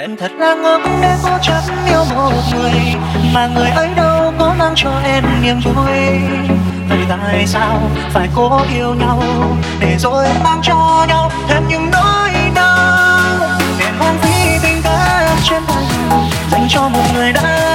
Em thật là ngốc để cố chấp yêu một người, Mà người ấy đâu có mang cho em niềm vui. Vậy tại sao phải cố yêu nhau Để rồi mang cho nhau thêm những nỗi đau? Để hoang phí tình cảm trên đời Dành cho một người đã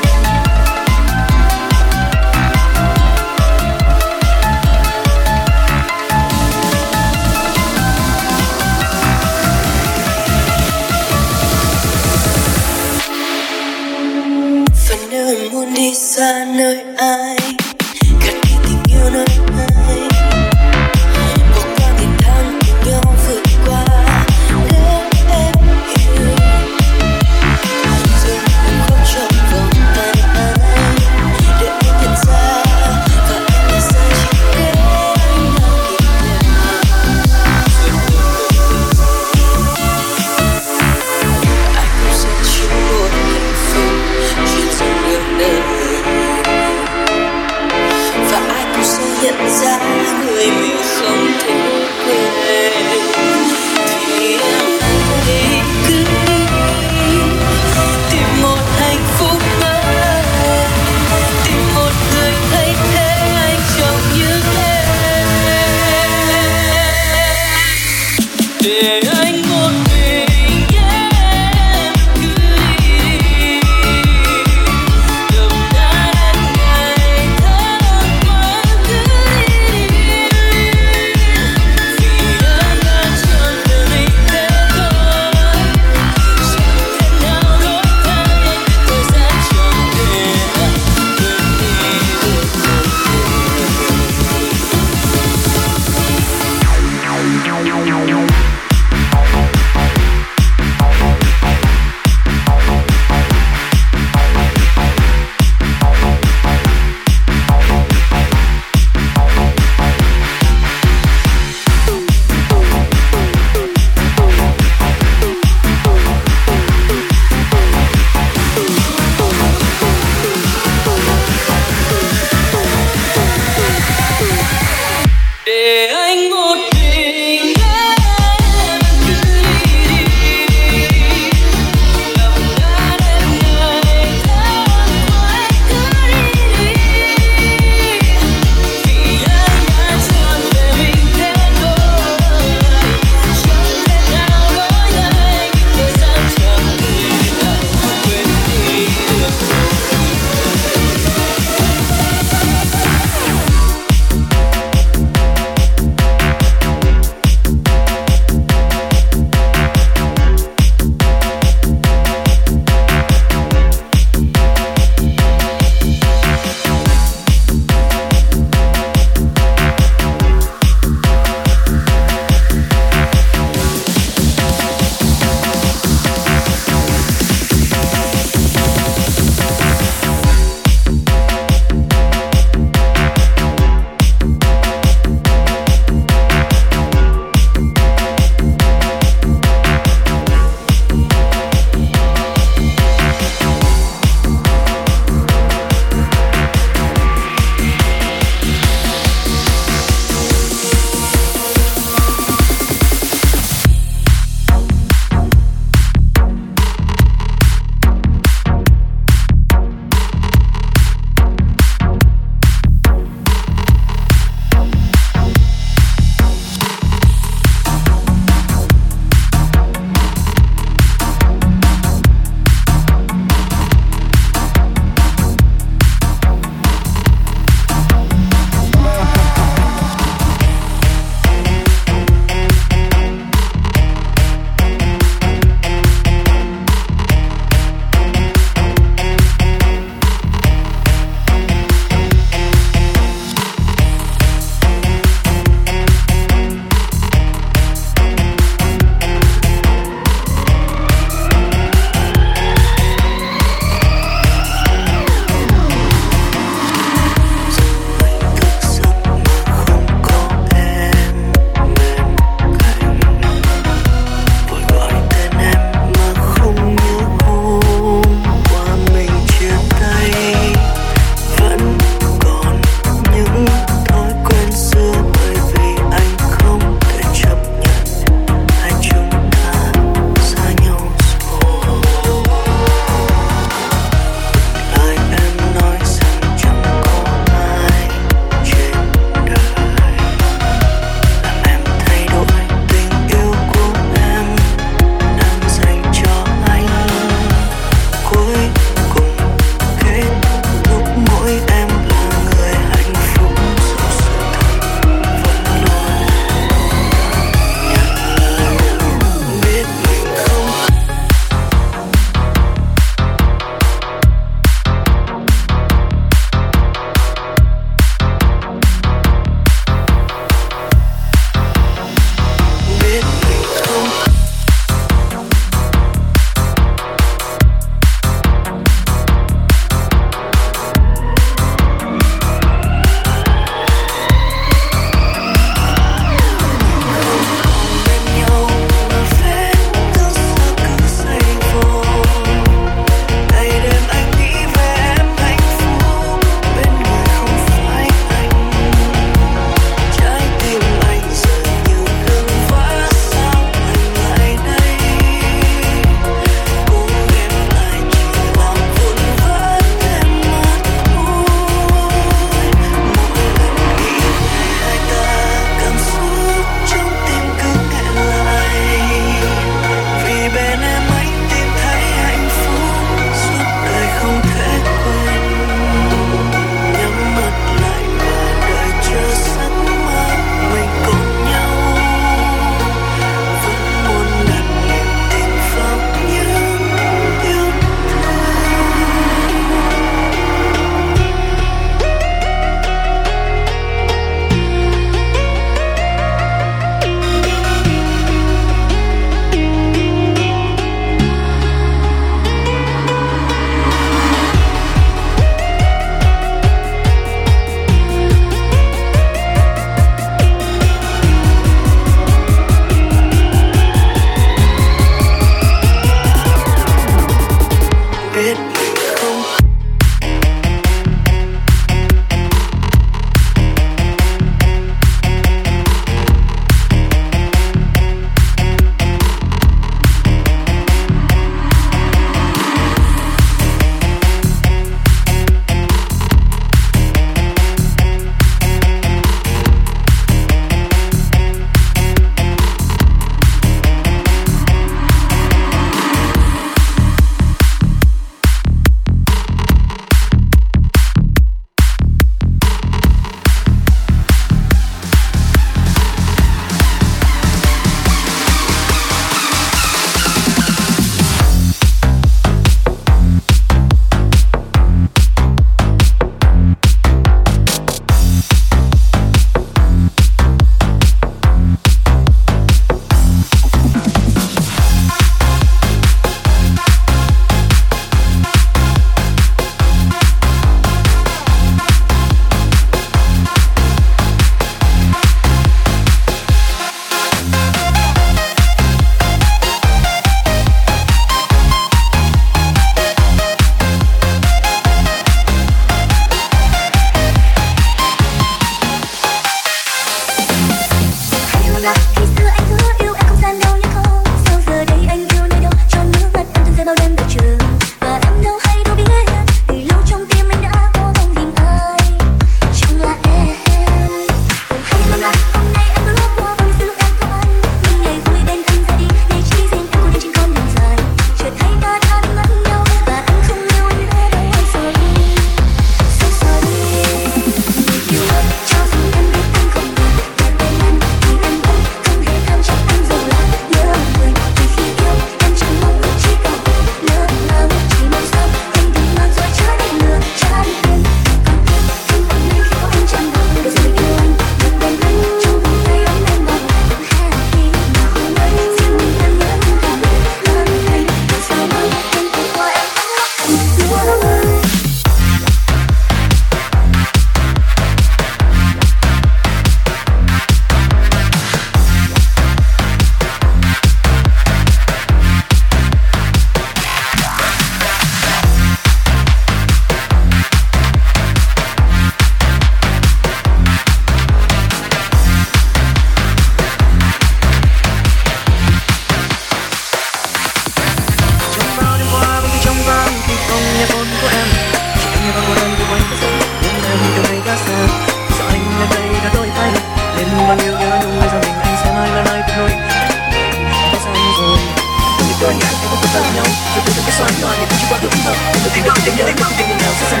soyuani Cứ vào đúng mơ Tôi tìm đâu tìm nhớ không tìm nào sẽ dần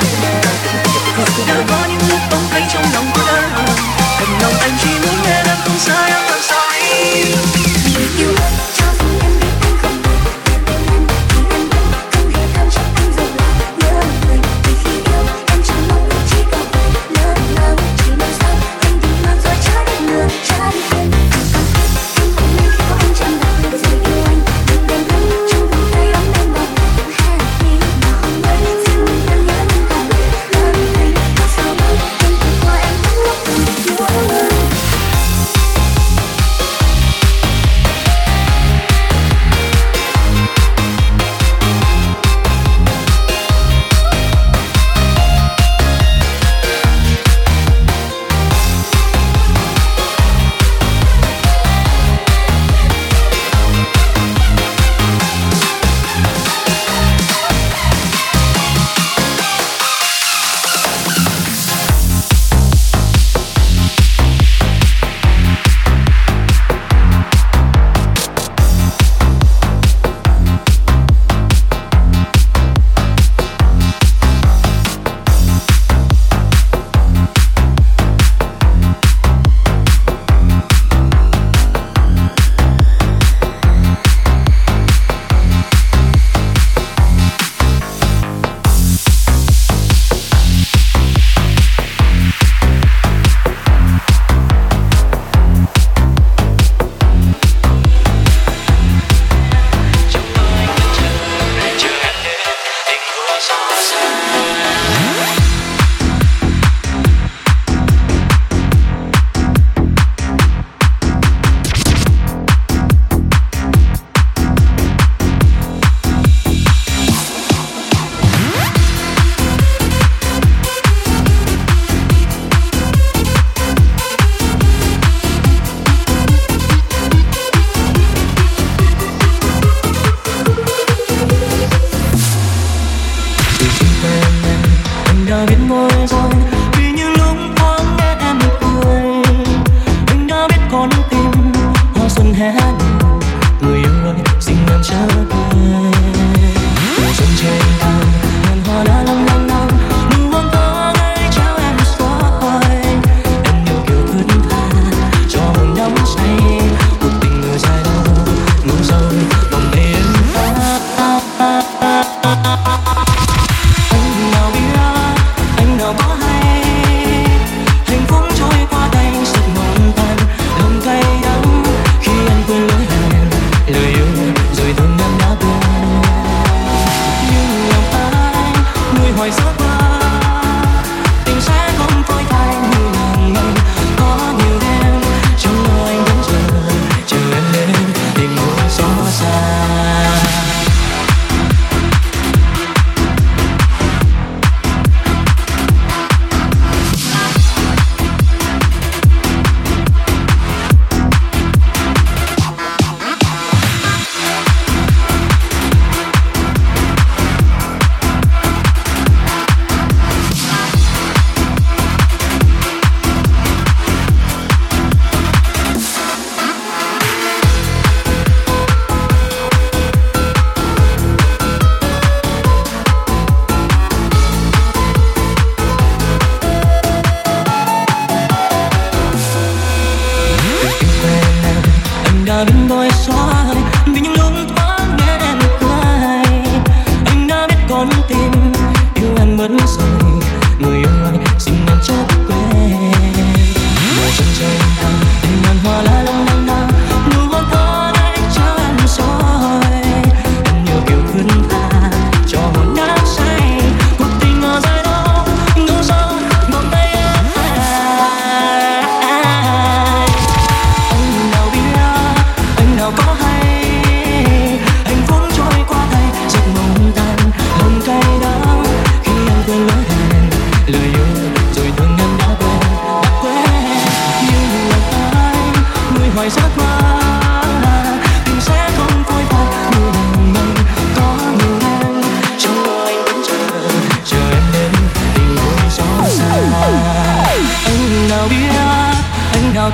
Tôi đã có những lúc bóng cây trong lòng cô đơn Hành lòng anh chỉ muốn nghe em không sai I'm sorry Yêu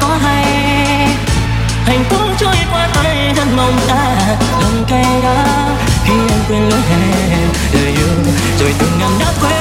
có hay. Hạnh phúc trôi qua tay rất mong ta, lòng cay đắng khi em quên lối hẹn đời yêu. Rồi từng năm đã quên